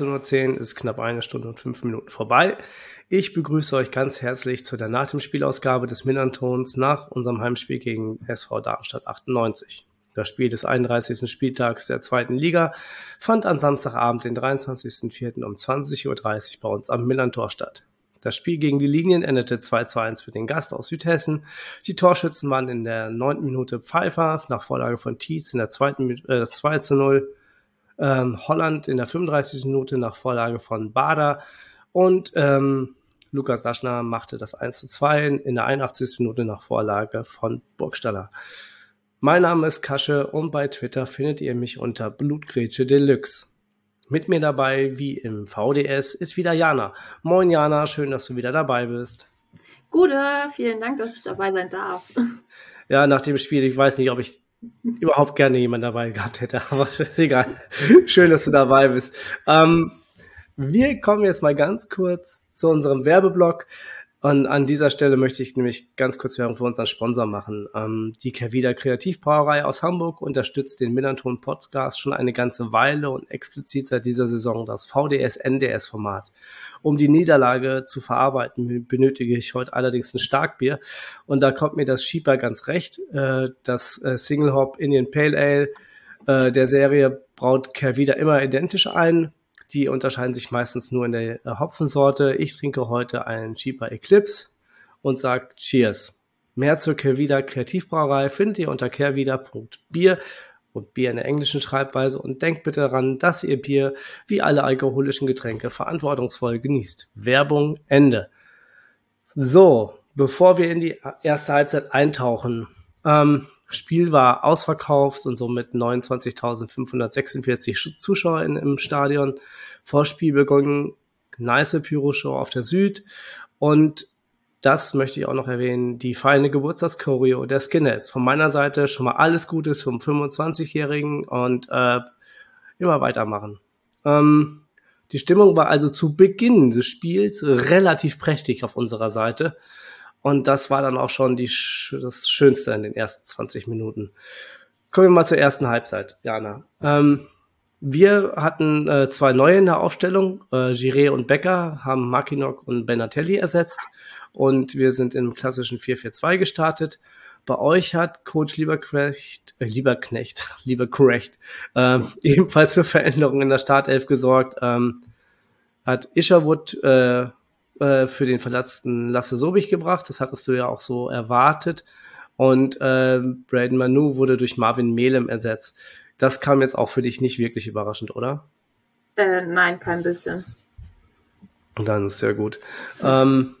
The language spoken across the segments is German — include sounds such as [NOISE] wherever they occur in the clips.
19.10 Uhr ist knapp eine Stunde und fünf Minuten vorbei. Ich begrüße euch ganz herzlich zu der Nach dem Spielausgabe des Millantons nach unserem Heimspiel gegen SV Darmstadt 98. Das Spiel des 31. Spieltags der zweiten Liga fand am Samstagabend, den 23.04. um 20.30 Uhr bei uns am Millantor statt. Das Spiel gegen die Linien endete 2 zu 1 für den Gast aus Südhessen. Die Torschützen waren in der neunten Minute Pfeiffer nach Vorlage von Tietz in der zweiten äh, das 2 zu 0. Ähm, Holland in der 35. Minute nach Vorlage von Bader und ähm, Lukas Laschner machte das 1 zu 2 in der 81. Minute nach Vorlage von Burgstaller. Mein Name ist Kasche und bei Twitter findet ihr mich unter Blutgrätsche Deluxe. Mit mir dabei, wie im VDS, ist wieder Jana. Moin Jana, schön, dass du wieder dabei bist. Gute, vielen Dank, dass ich dabei sein darf. Ja, nach dem Spiel, ich weiß nicht, ob ich überhaupt gerne jemanden dabei gehabt hätte, [LAUGHS] aber ist egal. Schön, dass du dabei bist. Ähm, wir kommen jetzt mal ganz kurz zu unserem Werbeblock. Und an dieser Stelle möchte ich nämlich ganz kurz Werbung für unseren Sponsor machen. Ähm, die Kervida Kreativbrauerei aus Hamburg unterstützt den Millanton Podcast schon eine ganze Weile und explizit seit dieser Saison das VDS-NDS-Format. Um die Niederlage zu verarbeiten, benötige ich heute allerdings ein Starkbier. Und da kommt mir das Schieber ganz recht. Äh, das äh, Single Hop Indian Pale Ale äh, der Serie braut Kervida immer identisch ein die unterscheiden sich meistens nur in der äh, Hopfensorte. Ich trinke heute einen Cheaper Eclipse und sage Cheers. Mehr zur Kervida Kreativbrauerei findet ihr unter kervida.bier und Bier in der englischen Schreibweise und denkt bitte daran, dass ihr Bier wie alle alkoholischen Getränke verantwortungsvoll genießt. Werbung Ende. So, bevor wir in die erste Halbzeit eintauchen, ähm, Spiel war ausverkauft und somit 29.546 Zuschauer im Stadion. Vorspiel begonnen, nice Pyro-Show auf der Süd und das möchte ich auch noch erwähnen, die feine Geburtstagschoreo der Skinheads. Von meiner Seite schon mal alles Gute zum 25-Jährigen und äh, immer weitermachen. Ähm, die Stimmung war also zu Beginn des Spiels relativ prächtig auf unserer Seite. Und das war dann auch schon die, das Schönste in den ersten 20 Minuten. Kommen wir mal zur ersten Halbzeit, Jana. Ähm, wir hatten äh, zwei neue in der Aufstellung. Äh, Giré und Becker haben Makinok und Benatelli ersetzt. Und wir sind im klassischen 4-4-2 gestartet. Bei euch hat Coach Lieberknecht, äh, Lieberknecht, [LAUGHS] Lieberknecht, äh, [LAUGHS] ebenfalls für Veränderungen in der Startelf gesorgt. Ähm, hat Isherwood äh, äh, für den verletzten Lasse Sobich gebracht. Das hattest du ja auch so erwartet. Und äh, Braden Manu wurde durch Marvin Melem ersetzt. Das kam jetzt auch für dich nicht wirklich überraschend, oder? Äh, nein, kein bisschen. Dann ist sehr gut. Ähm,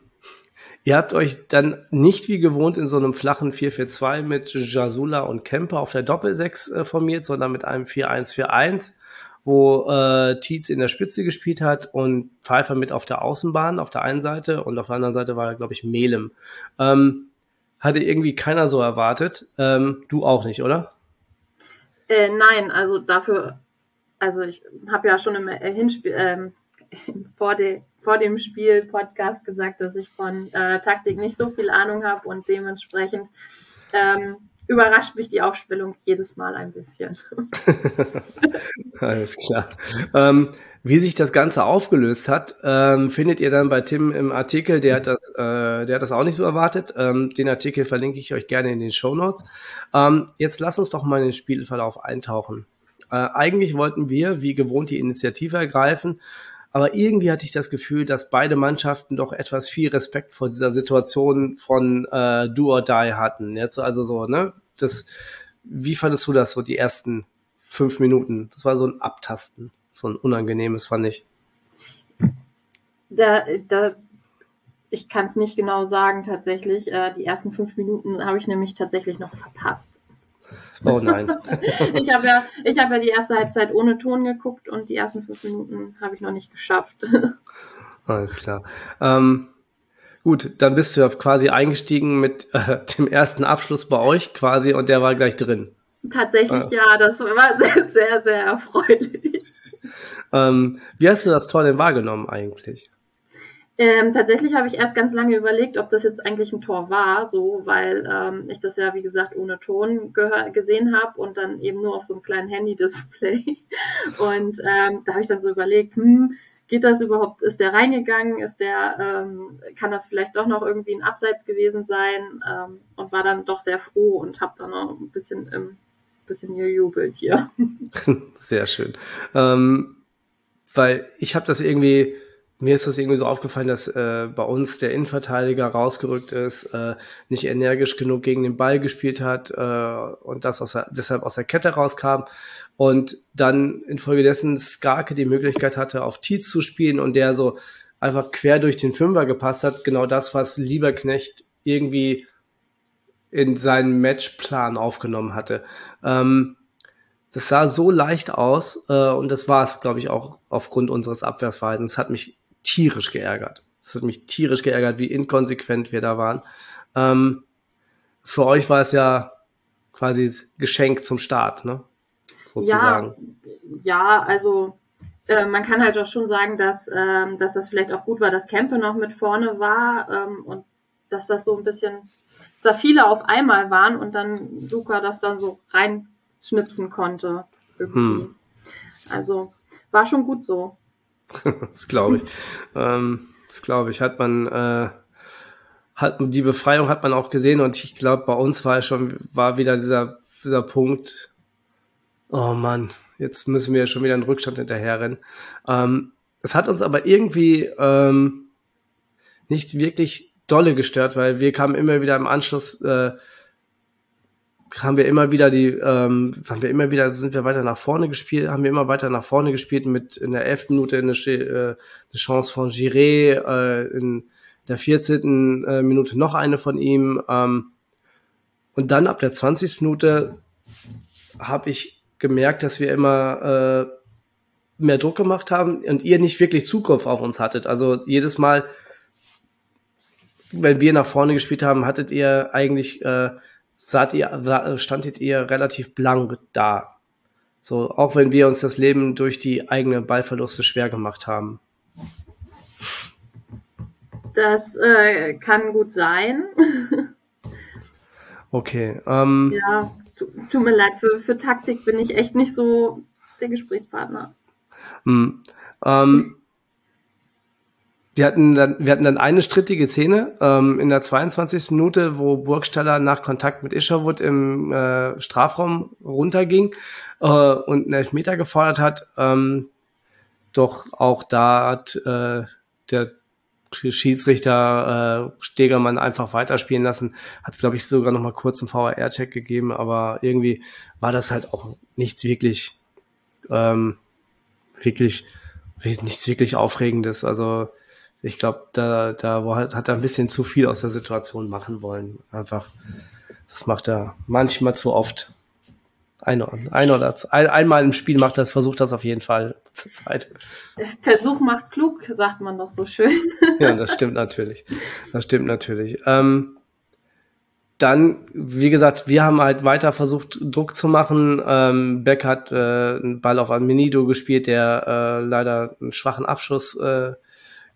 ihr habt euch dann nicht wie gewohnt in so einem flachen 4-4-2 mit Jasula und Kemper auf der Doppel-6 äh, formiert, sondern mit einem 4-1-4-1 wo äh, Tietz in der Spitze gespielt hat und Pfeiffer mit auf der Außenbahn auf der einen Seite und auf der anderen Seite war, glaube ich, Melem. Ähm, hatte irgendwie keiner so erwartet. Ähm, du auch nicht, oder? Äh, nein, also dafür, also ich habe ja schon im äh, Hinspiel, ähm, [LAUGHS] vor, de, vor dem Spiel Podcast gesagt, dass ich von äh, Taktik nicht so viel Ahnung habe und dementsprechend ähm, überrascht mich die Aufstellung jedes Mal ein bisschen. [LAUGHS] Alles klar. Ähm, wie sich das Ganze aufgelöst hat, ähm, findet ihr dann bei Tim im Artikel. Der hat das, äh, der hat das auch nicht so erwartet. Ähm, den Artikel verlinke ich euch gerne in den Show Notes. Ähm, jetzt lass uns doch mal in den Spielverlauf eintauchen. Äh, eigentlich wollten wir, wie gewohnt, die Initiative ergreifen. Aber irgendwie hatte ich das Gefühl, dass beide Mannschaften doch etwas viel Respekt vor dieser Situation von äh, Do or Die hatten. Jetzt also so, ne? Das, wie fandest du das so, die ersten fünf Minuten? Das war so ein Abtasten, so ein unangenehmes, fand ich. Da, da, ich kann es nicht genau sagen, tatsächlich. Äh, die ersten fünf Minuten habe ich nämlich tatsächlich noch verpasst. Oh nein. [LAUGHS] ich habe ja, ich hab ja die erste Halbzeit ohne Ton geguckt und die ersten fünf Minuten habe ich noch nicht geschafft. [LAUGHS] Alles klar. Ähm, gut, dann bist du ja quasi eingestiegen mit äh, dem ersten Abschluss bei euch quasi und der war gleich drin. Tatsächlich ah. ja, das war [LAUGHS] sehr, sehr, sehr erfreulich. Ähm, wie hast du das Tor denn wahrgenommen eigentlich? Ähm, tatsächlich habe ich erst ganz lange überlegt, ob das jetzt eigentlich ein Tor war, so, weil ähm, ich das ja, wie gesagt, ohne Ton gesehen habe und dann eben nur auf so einem kleinen Handy-Display. [LAUGHS] Und ähm, da habe ich dann so überlegt, hm, geht das überhaupt, ist der reingegangen, ist der, ähm, kann das vielleicht doch noch irgendwie ein Abseits gewesen sein ähm, und war dann doch sehr froh und habe dann noch ein bisschen, ähm, bisschen gejubelt hier. [LAUGHS] Sehr schön. Ähm, weil ich habe das irgendwie, mir ist das irgendwie so aufgefallen, dass äh, bei uns der Innenverteidiger rausgerückt ist, äh, nicht energisch genug gegen den Ball gespielt hat äh, und das aus der, deshalb aus der Kette rauskam und dann infolgedessen Skarke die Möglichkeit hatte, auf Tietz zu spielen und der so einfach quer durch den Fünfer gepasst hat. Genau das, was Lieberknecht irgendwie in seinen Matchplan aufgenommen hatte. Ähm, das sah so leicht aus äh, und das war es, glaube ich, auch aufgrund unseres Abwehrsverhaltens. Hat mich tierisch geärgert. Das hat mich tierisch geärgert, wie inkonsequent wir da waren. Ähm, für euch war es ja quasi Geschenk zum Start, ne? sozusagen. Ja, ja also äh, man kann halt auch schon sagen, dass, ähm, dass das vielleicht auch gut war, dass Kempe noch mit vorne war ähm, und dass das so ein bisschen, dass da viele auf einmal waren und dann Luca das dann so reinschnipsen konnte. Hm. Also war schon gut so. [LAUGHS] das glaube ich. ähm, das glaube ich. Hat man, äh, hat die Befreiung hat man auch gesehen und ich glaube, bei uns war schon, war wieder dieser, dieser Punkt, oh Mann, jetzt müssen wir schon wieder einen Rückstand hinterherrennen. Ähm, es hat uns aber irgendwie ähm, nicht wirklich dolle gestört, weil wir kamen immer wieder im Anschluss, äh, haben wir immer wieder die, ähm, haben wir immer wieder, sind wir weiter nach vorne gespielt, haben wir immer weiter nach vorne gespielt mit in der elften Minute eine, äh, eine Chance von Giré, äh, in der 14. Äh, Minute noch eine von ihm. Ähm, und dann ab der 20. Minute habe ich gemerkt, dass wir immer äh, mehr Druck gemacht haben und ihr nicht wirklich Zugriff auf uns hattet. Also jedes Mal, wenn wir nach vorne gespielt haben, hattet ihr eigentlich, äh, saht ihr, standet ihr relativ blank da. So, auch wenn wir uns das Leben durch die eigene Ballverluste schwer gemacht haben. Das äh, kann gut sein. [LAUGHS] okay. Ähm, ja, tut mir leid, für, für Taktik bin ich echt nicht so der Gesprächspartner. Hm. Ähm, wir hatten dann, wir hatten dann eine strittige Szene ähm, in der 22. Minute, wo Burgstaller nach Kontakt mit Isherwood im äh, Strafraum runterging äh, und einen Elfmeter gefordert hat. Ähm, doch auch da hat äh, der Schiedsrichter äh, Stegermann einfach weiterspielen lassen. Hat, glaube ich, sogar noch mal kurz einen VAR-Check gegeben, aber irgendwie war das halt auch nichts wirklich, ähm, wirklich, nichts wirklich Aufregendes. Also ich glaube, da, da hat, hat er ein bisschen zu viel aus der Situation machen wollen. Einfach, das macht er manchmal zu oft. Ein, ein oder ein, einmal im Spiel macht das, versucht das auf jeden Fall zur Zeit. Versuch macht klug, sagt man doch so schön. [LAUGHS] ja, das stimmt natürlich. Das stimmt natürlich. Ähm, dann, wie gesagt, wir haben halt weiter versucht, Druck zu machen. Ähm, Beck hat äh, einen Ball auf Almenido gespielt, der äh, leider einen schwachen Abschluss äh,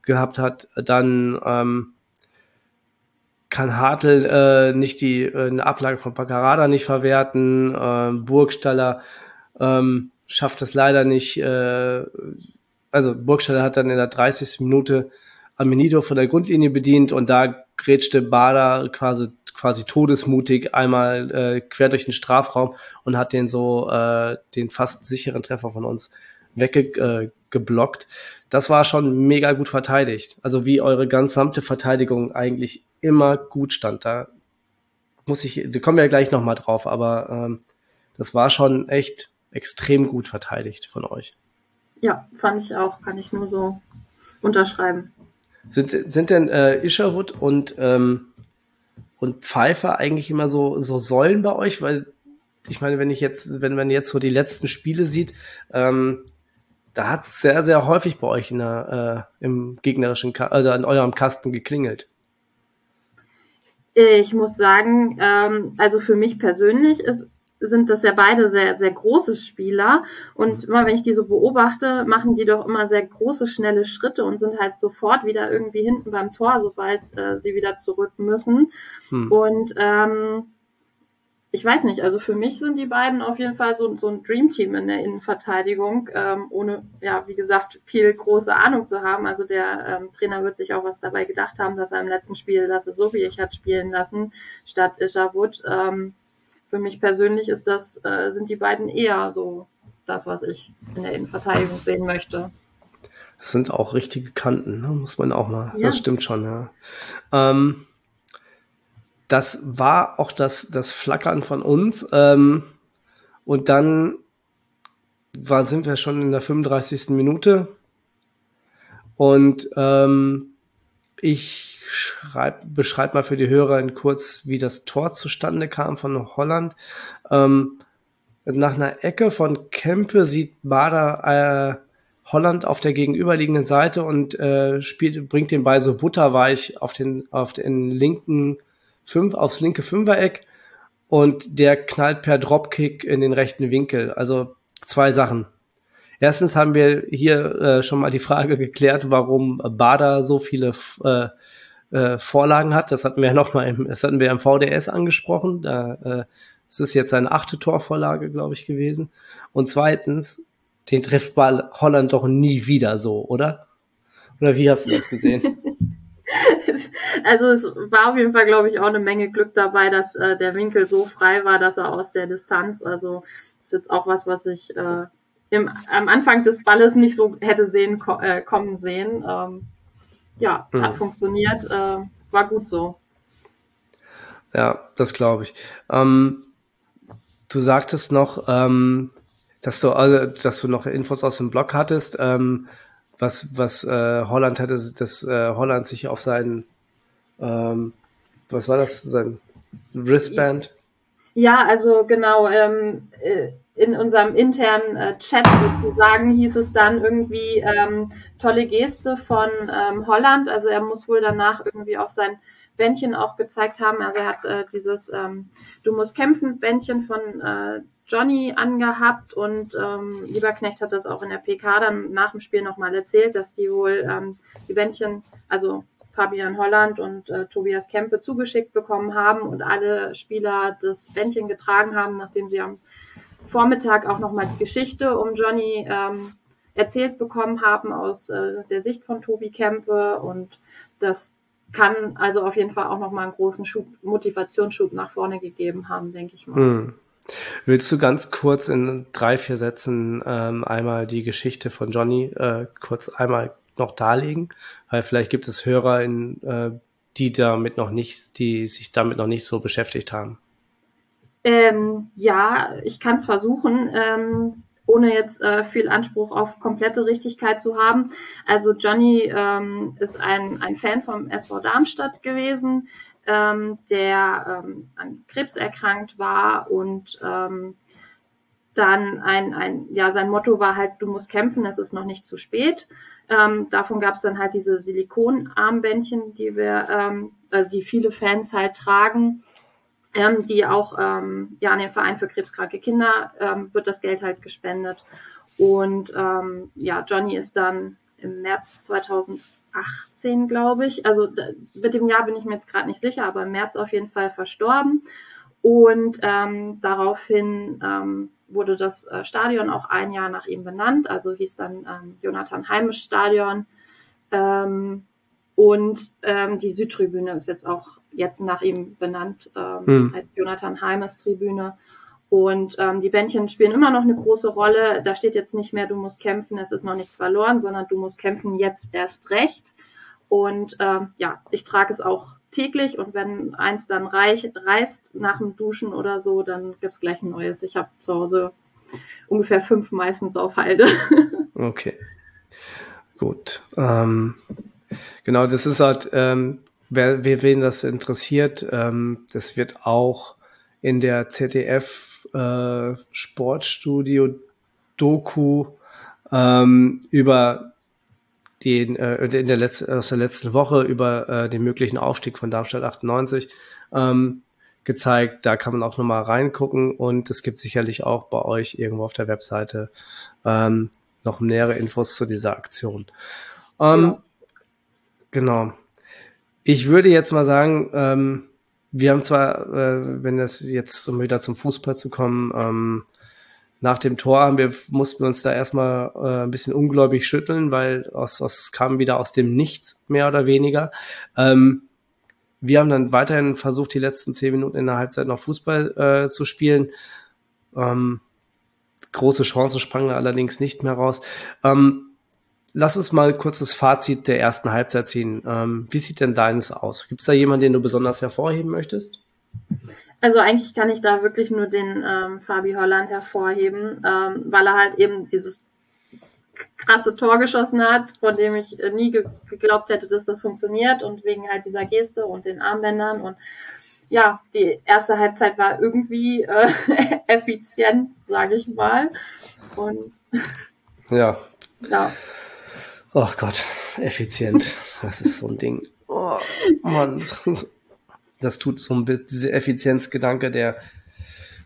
gehabt hat. Dann ähm, kann Hartl äh, nicht die äh, eine Ablage von Paccarada nicht verwerten. Äh, Burgstaller ähm, schafft das leider nicht. Äh, also Burgstaller hat dann in der 30. Minute Amenido von der Grundlinie bedient und da grätschte Bader quasi quasi todesmutig einmal äh, quer durch den Strafraum und hat den so äh, den fast sicheren Treffer von uns weggeblockt. Äh, das war schon mega gut verteidigt. Also wie eure gesamte Verteidigung eigentlich immer gut stand. Da muss ich, da kommen wir ja gleich nochmal drauf, aber ähm, das war schon echt extrem gut verteidigt von euch. Ja, fand ich auch, kann ich nur so unterschreiben. Sind, sind denn äh, Isherwood und, ähm, und Pfeiffer eigentlich immer so, so Säulen bei euch? Weil ich meine, wenn ich jetzt, wenn man jetzt so die letzten Spiele sieht, ähm, da hat es sehr, sehr häufig bei euch in der, äh, im gegnerischen, Ka also in eurem Kasten geklingelt. Ich muss sagen, ähm, also für mich persönlich ist sind das ja beide sehr, sehr große Spieler. Und immer wenn ich die so beobachte, machen die doch immer sehr große, schnelle Schritte und sind halt sofort wieder irgendwie hinten beim Tor, sobald äh, sie wieder zurück müssen. Hm. Und ähm, ich weiß nicht, also für mich sind die beiden auf jeden Fall so, so ein Dreamteam in der Innenverteidigung, ähm, ohne, ja, wie gesagt, viel große Ahnung zu haben. Also der ähm, Trainer wird sich auch was dabei gedacht haben, dass er im letzten Spiel Lasse so wie ich hat spielen lassen, statt Isherwood. Ähm, für mich persönlich ist das, äh, sind die beiden eher so das, was ich in der Innenverteidigung sehen möchte. Das sind auch richtige Kanten, ne? muss man auch mal. Ja. Das stimmt schon, ja. Ähm, das war auch das, das Flackern von uns. Ähm, und dann war, sind wir schon in der 35. Minute. Und ähm, ich schreib, beschreibe mal für die Hörer in kurz, wie das Tor zustande kam von Holland. Ähm, nach einer Ecke von Kempe sieht Bader äh, Holland auf der gegenüberliegenden Seite und äh, spielt, bringt den Ball so butterweich auf den, auf den linken fünf, aufs linke Fünfereck und der knallt per Dropkick in den rechten Winkel. Also zwei Sachen. Erstens haben wir hier äh, schon mal die Frage geklärt, warum Bader so viele äh, äh, Vorlagen hat. Das hatten wir ja noch mal im, das hatten wir im VDS angesprochen. Da, äh, es ist jetzt seine achte Torvorlage, glaube ich, gewesen. Und zweitens, den trifft Ball Holland doch nie wieder so, oder? Oder wie hast du das gesehen? [LAUGHS] also es war auf jeden Fall, glaube ich, auch eine Menge Glück dabei, dass äh, der Winkel so frei war, dass er aus der Distanz, also ist jetzt auch was, was ich äh, im, am Anfang des Balles nicht so hätte sehen ko äh, kommen sehen. Ähm, ja, mhm. hat funktioniert, äh, war gut so. Ja, das glaube ich. Ähm, du sagtest noch, ähm, dass du also, dass du noch Infos aus dem Blog hattest, ähm, was was äh, Holland hatte, dass äh, Holland sich auf seinen, ähm, was war das, sein Wristband? Ja, also genau. Ähm, äh, in unserem internen äh, Chat sozusagen hieß es dann irgendwie ähm, tolle Geste von ähm, Holland. Also er muss wohl danach irgendwie auch sein Bändchen auch gezeigt haben. Also er hat äh, dieses ähm, Du musst kämpfen Bändchen von äh, Johnny angehabt und ähm, Lieberknecht hat das auch in der PK dann nach dem Spiel nochmal erzählt, dass die wohl ähm, die Bändchen, also Fabian Holland und äh, Tobias Kempe zugeschickt bekommen haben und alle Spieler das Bändchen getragen haben, nachdem sie am Vormittag auch nochmal die Geschichte um Johnny ähm, erzählt bekommen haben aus äh, der Sicht von Tobi Kempe und das kann also auf jeden Fall auch nochmal einen großen Schub, Motivationsschub nach vorne gegeben haben, denke ich mal. Hm. Willst du ganz kurz in drei, vier Sätzen ähm, einmal die Geschichte von Johnny äh, kurz einmal noch darlegen? Weil vielleicht gibt es Hörer, in, äh, die damit noch nicht, die sich damit noch nicht so beschäftigt haben. Ähm, ja, ich kann es versuchen, ähm, ohne jetzt äh, viel Anspruch auf komplette Richtigkeit zu haben. Also Johnny ähm, ist ein, ein Fan vom SV Darmstadt gewesen, ähm, der ähm, an Krebs erkrankt war und ähm, dann ein, ein, ja, sein Motto war halt, du musst kämpfen, es ist noch nicht zu spät. Ähm, davon gab es dann halt diese Silikonarmbändchen, die wir, ähm, also die viele Fans halt tragen ähm, die auch ähm, ja an den Verein für krebskranke Kinder ähm, wird das Geld halt gespendet. Und ähm, ja, Johnny ist dann im März 2018, glaube ich, also mit dem Jahr bin ich mir jetzt gerade nicht sicher, aber im März auf jeden Fall verstorben. Und ähm, daraufhin ähm, wurde das äh, Stadion auch ein Jahr nach ihm benannt, also hieß dann ähm, Jonathan Heimisch Stadion. Ähm, und ähm, die Südtribüne ist jetzt auch jetzt nach ihm benannt, ähm, hm. heißt Jonathan Heimes Tribüne. Und ähm, die Bändchen spielen immer noch eine große Rolle. Da steht jetzt nicht mehr, du musst kämpfen, es ist noch nichts verloren, sondern du musst kämpfen jetzt erst recht. Und ähm, ja, ich trage es auch täglich und wenn eins dann reich, reißt nach dem Duschen oder so, dann gibt's gleich ein neues. Ich habe zu Hause ungefähr fünf meistens auf Halde. [LAUGHS] okay. Gut. Ähm, genau, das ist halt, ähm, wer, wer wen das interessiert, ähm, das wird auch in der ZDF äh, Sportstudio Doku ähm, über den äh, in der letzten aus der letzten Woche über äh, den möglichen Aufstieg von Darmstadt 98 ähm, gezeigt. Da kann man auch nochmal reingucken und es gibt sicherlich auch bei euch irgendwo auf der Webseite ähm, noch nähere Infos zu dieser Aktion. Ähm, ja. Genau. Ich würde jetzt mal sagen, ähm, wir haben zwar, äh, wenn das jetzt, um wieder zum Fußball zu kommen, ähm, nach dem Tor haben wir, mussten wir uns da erstmal äh, ein bisschen ungläubig schütteln, weil aus, aus, es kam wieder aus dem Nichts, mehr oder weniger. Ähm, wir haben dann weiterhin versucht, die letzten zehn Minuten in der Halbzeit noch Fußball äh, zu spielen. Ähm, große Chancen sprangen allerdings nicht mehr raus. Ähm, lass uns mal kurz das Fazit der ersten Halbzeit ziehen. Ähm, wie sieht denn deines aus? Gibt es da jemanden, den du besonders hervorheben möchtest? Also eigentlich kann ich da wirklich nur den ähm, Fabi Holland hervorheben, ähm, weil er halt eben dieses krasse Tor geschossen hat, von dem ich äh, nie ge geglaubt hätte, dass das funktioniert und wegen halt dieser Geste und den Armbändern und ja, die erste Halbzeit war irgendwie äh, [LAUGHS] effizient, sage ich mal. Und ja. [LAUGHS] ja. Oh Gott, effizient. Das ist so ein Ding. Oh, Mann das tut so ein bisschen, diese Effizienzgedanke, der,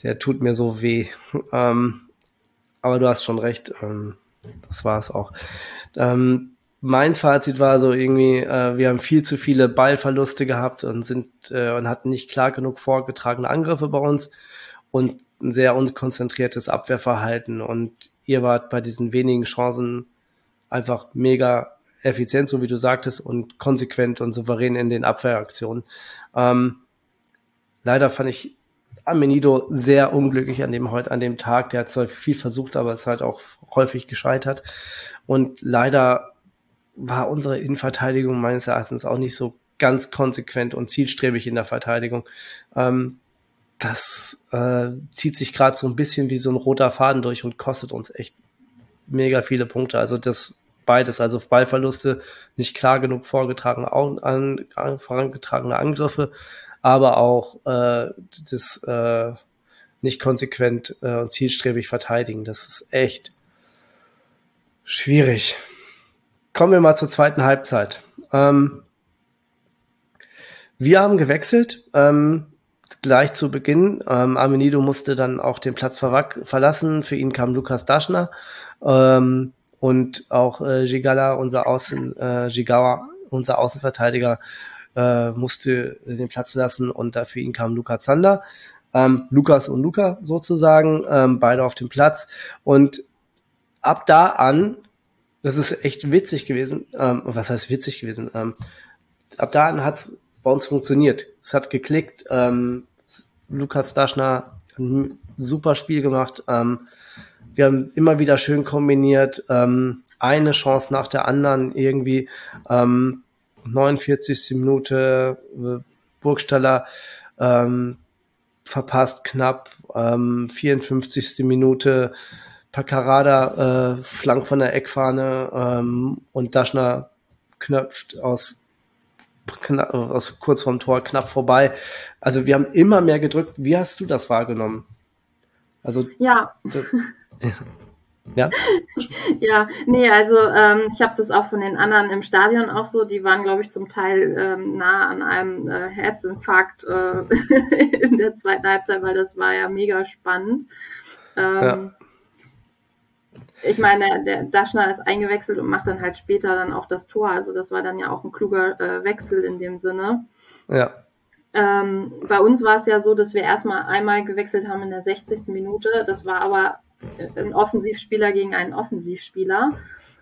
der tut mir so weh. Ähm, aber du hast schon recht, ähm, das war es auch. Ähm, mein Fazit war so irgendwie, äh, wir haben viel zu viele Ballverluste gehabt und sind äh, und hatten nicht klar genug vorgetragene Angriffe bei uns und ein sehr unkonzentriertes Abwehrverhalten. Und ihr wart bei diesen wenigen Chancen einfach mega effizient, so wie du sagtest, und konsequent und souverän in den Abwehraktionen. Ähm, leider fand ich Amenido sehr unglücklich an dem heute, an dem Tag. Der hat zwar viel versucht, aber es halt auch häufig gescheitert. Und leider war unsere Innenverteidigung meines Erachtens auch nicht so ganz konsequent und zielstrebig in der Verteidigung. Ähm, das äh, zieht sich gerade so ein bisschen wie so ein roter Faden durch und kostet uns echt mega viele Punkte. Also das beides, also Ballverluste, nicht klar genug vorgetragene, an, an, vorangetragene Angriffe, aber auch äh, das äh, nicht konsequent äh, und zielstrebig verteidigen. Das ist echt schwierig. Kommen wir mal zur zweiten Halbzeit. Ähm, wir haben gewechselt. Ähm, gleich zu Beginn. Ähm, Amenido musste dann auch den Platz verlassen. Für ihn kam Lukas Daschner. Ähm, und auch äh, Gigala, unser Außen, äh, Gigawa, unser Außenverteidiger, äh, musste den Platz verlassen und dafür ihn kam Luca Zander. Ähm, Lukas und Luca sozusagen, ähm, beide auf dem Platz. Und ab da an, das ist echt witzig gewesen, ähm, was heißt witzig gewesen? Ähm, ab da an hat's bei uns funktioniert. Es hat geklickt. Ähm, Lukas Daschner ein super Spiel gemacht. Ähm, wir haben immer wieder schön kombiniert, ähm, eine Chance nach der anderen irgendwie. Ähm, 49. Minute, äh, Burgstaller ähm, verpasst knapp, ähm, 54. Minute, Paccarada äh, flank von der Eckfahne ähm, und Daschner knöpft aus, knapp, aus kurz vorm Tor knapp vorbei. Also wir haben immer mehr gedrückt. Wie hast du das wahrgenommen? Also ja. Das, [LAUGHS] ja. [LAUGHS] ja, nee, also ähm, ich habe das auch von den anderen im Stadion auch so, die waren, glaube ich, zum Teil ähm, nah an einem äh, Herzinfarkt äh, [LAUGHS] in der zweiten Halbzeit, weil das war ja mega spannend. Ähm, ja. Ich meine, der Daschner ist eingewechselt und macht dann halt später dann auch das Tor. Also das war dann ja auch ein kluger äh, Wechsel in dem Sinne. Ja. Ähm, bei uns war es ja so, dass wir erstmal einmal gewechselt haben in der 60. Minute. Das war aber ein Offensivspieler gegen einen Offensivspieler.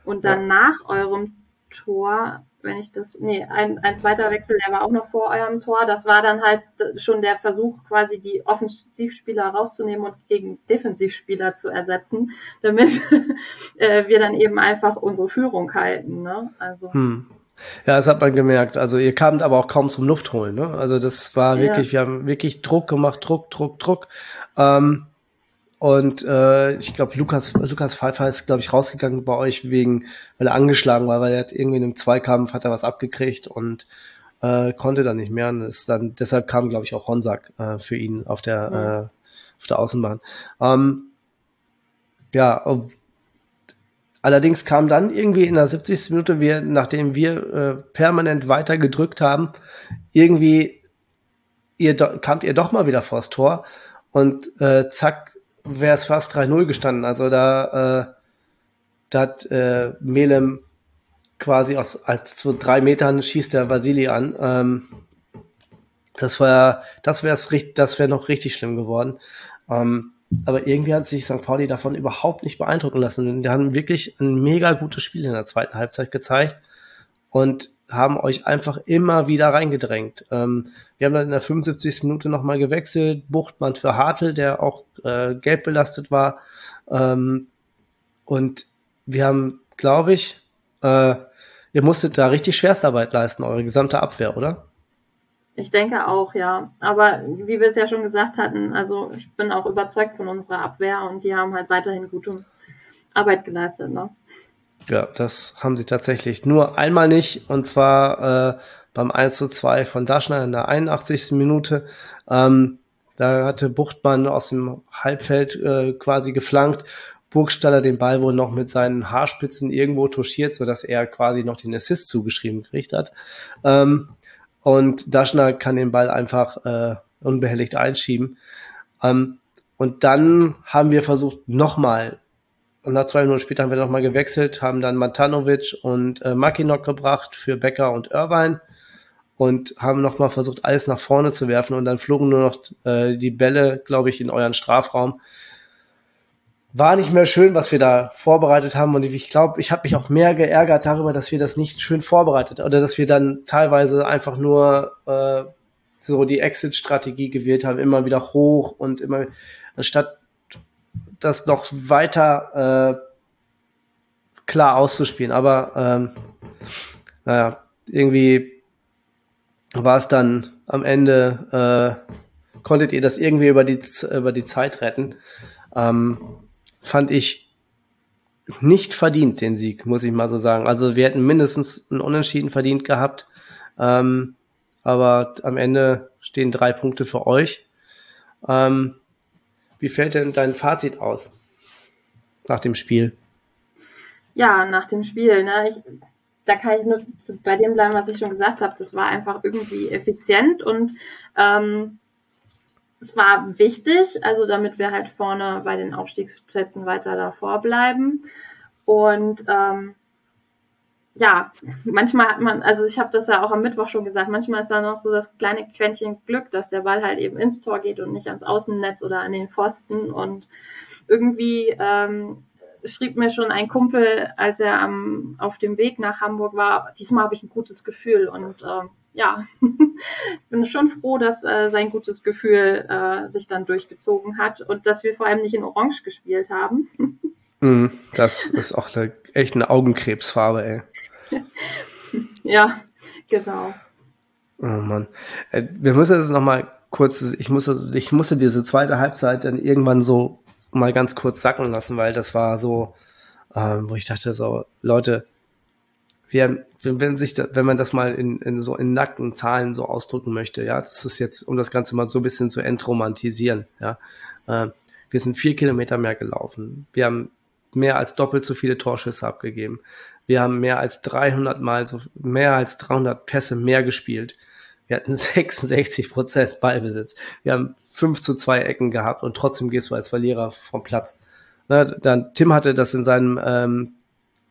Und dann ja. nach eurem Tor, wenn ich das, nee, ein, ein zweiter Wechsel, der war auch noch vor eurem Tor. Das war dann halt schon der Versuch, quasi die Offensivspieler rauszunehmen und gegen Defensivspieler zu ersetzen, damit [LAUGHS] äh, wir dann eben einfach unsere Führung halten. Ne? Also. Hm. Ja, das hat man gemerkt. Also ihr kamt aber auch kaum zum Luftholen. Ne? Also das war ja. wirklich, wir haben wirklich Druck gemacht, Druck, Druck, Druck. Ähm, und äh, ich glaube, Lukas, Lukas Pfeiffer ist, glaube ich, rausgegangen bei euch wegen, weil er angeschlagen war, weil er hat irgendwie in einem Zweikampf hat er was abgekriegt und äh, konnte dann nicht mehr. Und ist dann, deshalb kam, glaube ich, auch Honsack äh, für ihn auf der, mhm. äh, auf der Außenbahn. Ähm, ja, allerdings kam dann irgendwie in der 70. Minute, wir, nachdem wir äh, permanent weiter gedrückt haben, irgendwie ihr kamt ihr doch mal wieder vors Tor und äh, zack, wäre es fast 3-0 gestanden. Also da, äh, da hat äh, Melem quasi aus als zu drei Metern schießt der Vasili an. Ähm, das war, das wäre das wäre noch richtig schlimm geworden. Ähm, aber irgendwie hat sich St. Pauli davon überhaupt nicht beeindrucken lassen. Die haben wirklich ein mega gutes Spiel in der zweiten Halbzeit gezeigt und haben euch einfach immer wieder reingedrängt. Ähm, wir haben dann in der 75. Minute nochmal gewechselt. Buchtmann für Hartl, der auch äh, gelb belastet war. Ähm, und wir haben, glaube ich, äh, ihr musstet da richtig Schwerstarbeit leisten, eure gesamte Abwehr, oder? Ich denke auch, ja. Aber wie wir es ja schon gesagt hatten, also ich bin auch überzeugt von unserer Abwehr und die haben halt weiterhin gute Arbeit geleistet. Ne? Ja, das haben sie tatsächlich. Nur einmal nicht, und zwar äh, beim 1 zu 2 von Daschner in der 81. Minute. Ähm, da hatte Buchtmann aus dem Halbfeld äh, quasi geflankt. Burgstaller den Ball wohl noch mit seinen Haarspitzen irgendwo touchiert, sodass er quasi noch den Assist zugeschrieben gekriegt hat. Ähm, und Daschner kann den Ball einfach äh, unbehelligt einschieben. Ähm, und dann haben wir versucht, nochmal, und nach zwei Minuten später haben wir nochmal gewechselt, haben dann Matanovic und äh, Makinok gebracht für Becker und Irvine und haben nochmal versucht, alles nach vorne zu werfen und dann flogen nur noch äh, die Bälle, glaube ich, in euren Strafraum war nicht mehr schön, was wir da vorbereitet haben. Und ich glaube, ich habe mich auch mehr geärgert darüber, dass wir das nicht schön vorbereitet oder dass wir dann teilweise einfach nur äh, so die Exit-Strategie gewählt haben, immer wieder hoch und immer anstatt das noch weiter äh, klar auszuspielen. Aber ähm, naja, irgendwie war es dann am Ende, äh, konntet ihr das irgendwie über die, über die Zeit retten. Ähm, fand ich nicht verdient, den Sieg, muss ich mal so sagen. Also wir hätten mindestens einen Unentschieden verdient gehabt. Ähm, aber am Ende stehen drei Punkte für euch. Ähm, wie fällt denn dein Fazit aus nach dem Spiel? Ja, nach dem Spiel. Ne? Ich, da kann ich nur zu, bei dem bleiben, was ich schon gesagt habe. Das war einfach irgendwie effizient und ähm, es war wichtig, also damit wir halt vorne bei den Aufstiegsplätzen weiter davor bleiben. Und ähm, ja, manchmal hat man, also ich habe das ja auch am Mittwoch schon gesagt, manchmal ist da noch so das kleine Quäntchen Glück, dass der Ball halt eben ins Tor geht und nicht ans Außennetz oder an den Pfosten. Und irgendwie ähm, schrieb mir schon ein Kumpel, als er am, auf dem Weg nach Hamburg war, diesmal habe ich ein gutes Gefühl. Und ähm, ja, [LAUGHS] bin schon froh, dass äh, sein gutes Gefühl äh, sich dann durchgezogen hat und dass wir vor allem nicht in Orange gespielt haben. mm, [LAUGHS] das ist auch eine, echt eine Augenkrebsfarbe, ey. [LAUGHS] ja, genau. Oh Mann. Äh, wir müssen jetzt noch mal kurz, ich musste, ich musste diese zweite Halbzeit dann irgendwann so mal ganz kurz sacken lassen, weil das war so, ähm, wo ich dachte so, Leute, wir, wenn, sich wenn man das mal in, in so in nackten Zahlen so ausdrücken möchte, ja, das ist jetzt, um das Ganze mal so ein bisschen zu entromantisieren, ja. Äh, wir sind vier Kilometer mehr gelaufen. Wir haben mehr als doppelt so viele Torschüsse abgegeben. Wir haben mehr als 300 Mal so, mehr als 300 Pässe mehr gespielt. Wir hatten [LAUGHS] 66 Prozent Ballbesitz. Wir haben 5 zu 2 Ecken gehabt und trotzdem gehst du als Verlierer vom Platz. Na, dann Tim hatte das in seinem ähm,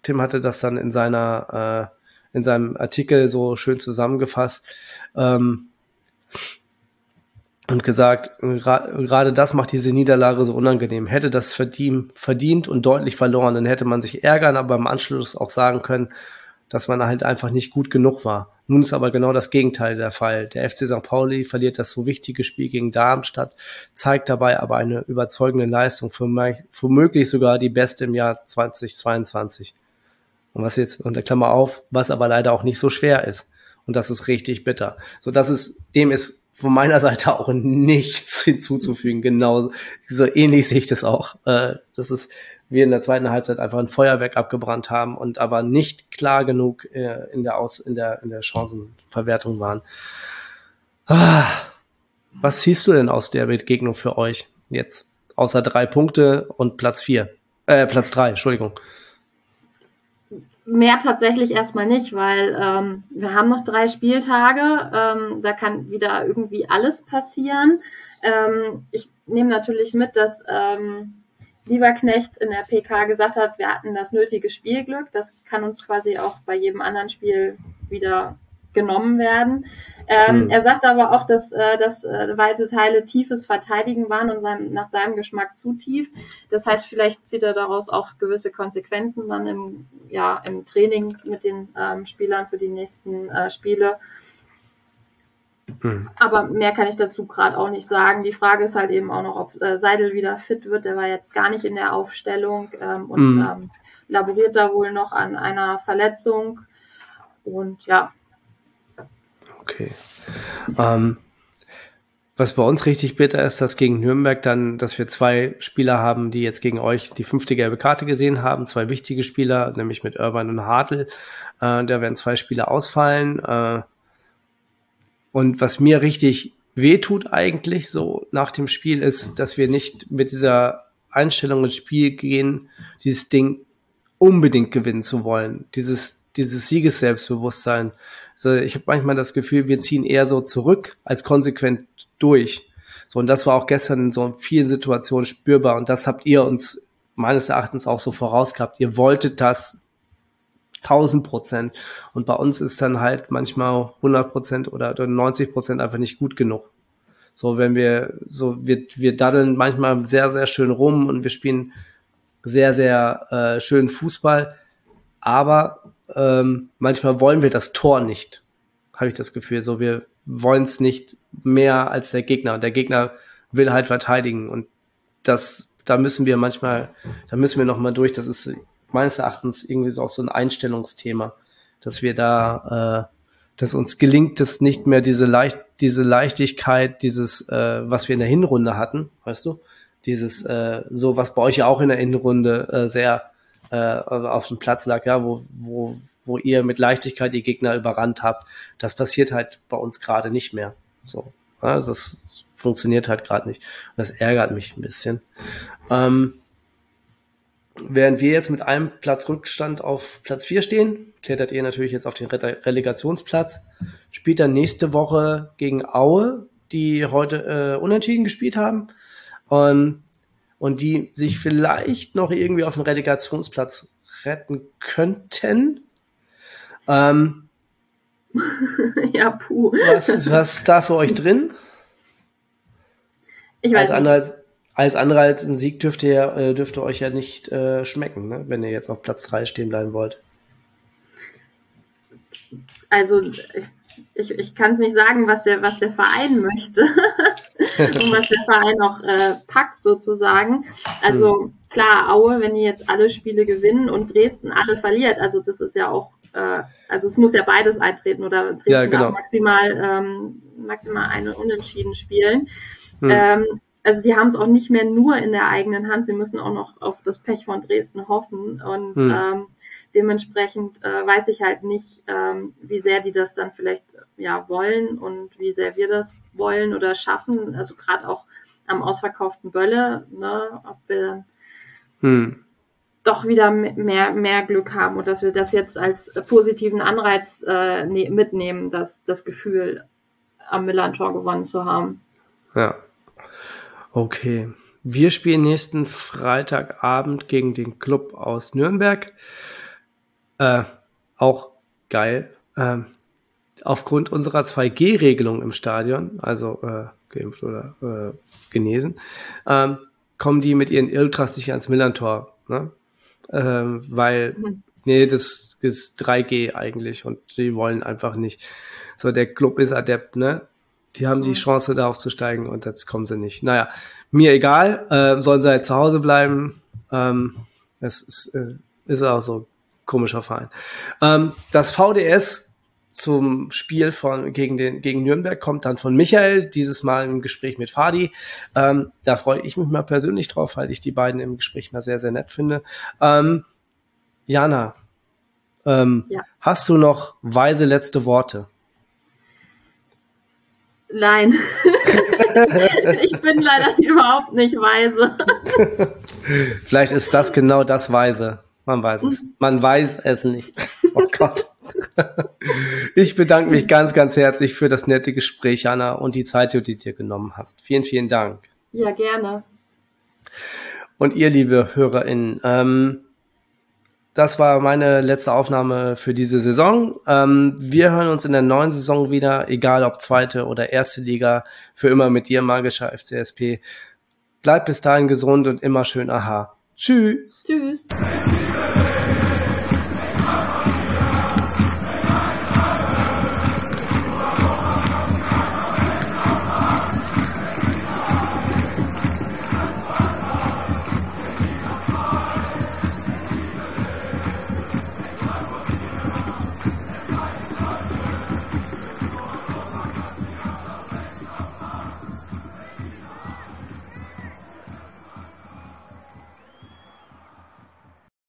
Tim hatte das dann in seiner, äh, in seinem Artikel so schön zusammengefasst ähm, und gesagt, gerade das macht diese Niederlage so unangenehm. Hätte das verdient, und deutlich verloren, dann hätte man sich ärgern, aber im Anschluss auch sagen können, dass man halt einfach nicht gut genug war. Nun ist aber genau das Gegenteil der Fall. Der FC St. Pauli verliert das so wichtige Spiel gegen Darmstadt, zeigt dabei aber eine überzeugende Leistung, womöglich sogar die beste im Jahr 2022. Und was jetzt unter Klammer auf, was aber leider auch nicht so schwer ist. Und das ist richtig bitter. So, das ist, dem ist von meiner Seite auch nichts [LAUGHS] hinzuzufügen. Genau, so ähnlich sehe ich das auch. Äh, das ist, wir in der zweiten Halbzeit einfach ein Feuerwerk abgebrannt haben und aber nicht klar genug äh, in der Aus, in der, in der Chancenverwertung waren. Ah, was siehst du denn aus der Begegnung für euch jetzt? Außer drei Punkte und Platz vier, äh, Platz drei, Entschuldigung mehr tatsächlich erstmal nicht, weil ähm, wir haben noch drei Spieltage. Ähm, da kann wieder irgendwie alles passieren. Ähm, ich nehme natürlich mit, dass ähm, Lieberknecht in der PK gesagt hat, wir hatten das nötige Spielglück. Das kann uns quasi auch bei jedem anderen Spiel wieder genommen werden. Ähm, hm. Er sagt aber auch, dass, äh, dass äh, weite Teile tiefes Verteidigen waren und sein, nach seinem Geschmack zu tief. Das heißt, vielleicht zieht er daraus auch gewisse Konsequenzen dann im, ja, im Training mit den ähm, Spielern für die nächsten äh, Spiele. Hm. Aber mehr kann ich dazu gerade auch nicht sagen. Die Frage ist halt eben auch noch, ob äh, Seidel wieder fit wird. Der war jetzt gar nicht in der Aufstellung ähm, und hm. ähm, laboriert da wohl noch an einer Verletzung. Und ja, Okay. Ähm, was bei uns richtig bitter ist, dass gegen Nürnberg dann, dass wir zwei Spieler haben, die jetzt gegen euch die fünfte gelbe Karte gesehen haben, zwei wichtige Spieler, nämlich mit Irvine und Hartl. Äh, da werden zwei Spieler ausfallen. Äh, und was mir richtig wehtut eigentlich so nach dem Spiel ist, dass wir nicht mit dieser Einstellung ins Spiel gehen, dieses Ding unbedingt gewinnen zu wollen. Dieses, dieses Siegesselbstbewusstsein. So, ich habe manchmal das Gefühl, wir ziehen eher so zurück als konsequent durch. So, und das war auch gestern in so vielen Situationen spürbar. Und das habt ihr uns meines Erachtens auch so vorausgehabt. Ihr wolltet das 1000 Prozent. Und bei uns ist dann halt manchmal 100 Prozent oder 90 Prozent einfach nicht gut genug. So, wenn wir, so, wir, wir daddeln manchmal sehr, sehr schön rum und wir spielen sehr, sehr äh, schön Fußball. Aber ähm, manchmal wollen wir das Tor nicht, habe ich das Gefühl. So, wir wollen es nicht mehr als der Gegner. Und der Gegner will halt verteidigen. Und das, da müssen wir manchmal, da müssen wir nochmal durch. Das ist meines Erachtens irgendwie auch so ein Einstellungsthema, dass wir da, äh, dass uns gelingt es nicht mehr diese leicht, diese Leichtigkeit, dieses, äh, was wir in der Hinrunde hatten, weißt du? Dieses, äh, so was bei euch ja auch in der Hinrunde äh, sehr äh, auf dem Platz lag, ja, wo, wo, wo ihr mit Leichtigkeit die Gegner überrannt habt. Das passiert halt bei uns gerade nicht mehr. So, ja, das funktioniert halt gerade nicht. das ärgert mich ein bisschen. Ähm, während wir jetzt mit einem Platz Rückstand auf Platz 4 stehen, klettert ihr natürlich jetzt auf den Re Relegationsplatz, spielt dann nächste Woche gegen Aue, die heute äh, unentschieden gespielt haben. Ähm, und die sich vielleicht noch irgendwie auf den Relegationsplatz retten könnten. Ähm, [LAUGHS] ja, puh. Was, was ist da für euch drin? Ich weiß alles andere als, alles andere als ein Sieg dürfte, ja, äh, dürfte euch ja nicht äh, schmecken, ne? wenn ihr jetzt auf Platz 3 stehen bleiben wollt. Also ich ich, ich kann es nicht sagen, was der, was der Verein möchte [LAUGHS] und was der Verein auch äh, packt sozusagen. Also hm. klar, Aue, wenn die jetzt alle Spiele gewinnen und Dresden alle verliert, also das ist ja auch, äh, also es muss ja beides eintreten oder Dresden ja, genau. maximal, ähm, maximal eine Unentschieden spielen. Hm. Ähm, also die haben es auch nicht mehr nur in der eigenen Hand, sie müssen auch noch auf das Pech von Dresden hoffen und hm. ähm, Dementsprechend äh, weiß ich halt nicht, ähm, wie sehr die das dann vielleicht ja wollen und wie sehr wir das wollen oder schaffen. Also gerade auch am ausverkauften Bölle, ne, ob wir hm. doch wieder mehr, mehr Glück haben und dass wir das jetzt als positiven Anreiz äh, ne mitnehmen, das, das Gefühl, am Millantor gewonnen zu haben. Ja. Okay. Wir spielen nächsten Freitagabend gegen den Club aus Nürnberg. Äh, auch geil. Ähm, aufgrund unserer 2G-Regelung im Stadion, also äh, geimpft oder äh, genesen, ähm, kommen die mit ihren Ultras nicht ans Millantor. Ne? Ähm, weil, mhm. nee, das ist 3G eigentlich und die wollen einfach nicht. So, der Club ist adept, ne? Die haben die mhm. Chance, da aufzusteigen und jetzt kommen sie nicht. Naja, mir egal, äh, sollen sie halt zu Hause bleiben. Ähm, es ist, äh, ist auch so komischer Verein. Ähm, das VDS zum Spiel von gegen den gegen Nürnberg kommt dann von Michael, dieses Mal im Gespräch mit Fadi. Ähm, da freue ich mich mal persönlich drauf, weil ich die beiden im Gespräch mal sehr, sehr nett finde. Ähm, Jana, ähm, ja. hast du noch weise letzte Worte? Nein. [LAUGHS] ich bin leider [LAUGHS] überhaupt nicht weise. [LAUGHS] Vielleicht ist das genau das Weise. Man weiß es. Man weiß es nicht. [LAUGHS] Oh Gott. Ich bedanke mich ganz, ganz herzlich für das nette Gespräch, Anna, und die Zeit, die du dir genommen hast. Vielen, vielen Dank. Ja, gerne. Und ihr, liebe HörerInnen, ähm, das war meine letzte Aufnahme für diese Saison. Ähm, wir hören uns in der neuen Saison wieder, egal ob zweite oder erste Liga, für immer mit dir, magischer FCSP. Bleibt bis dahin gesund und immer schön aha. Tschüss. Tschüss.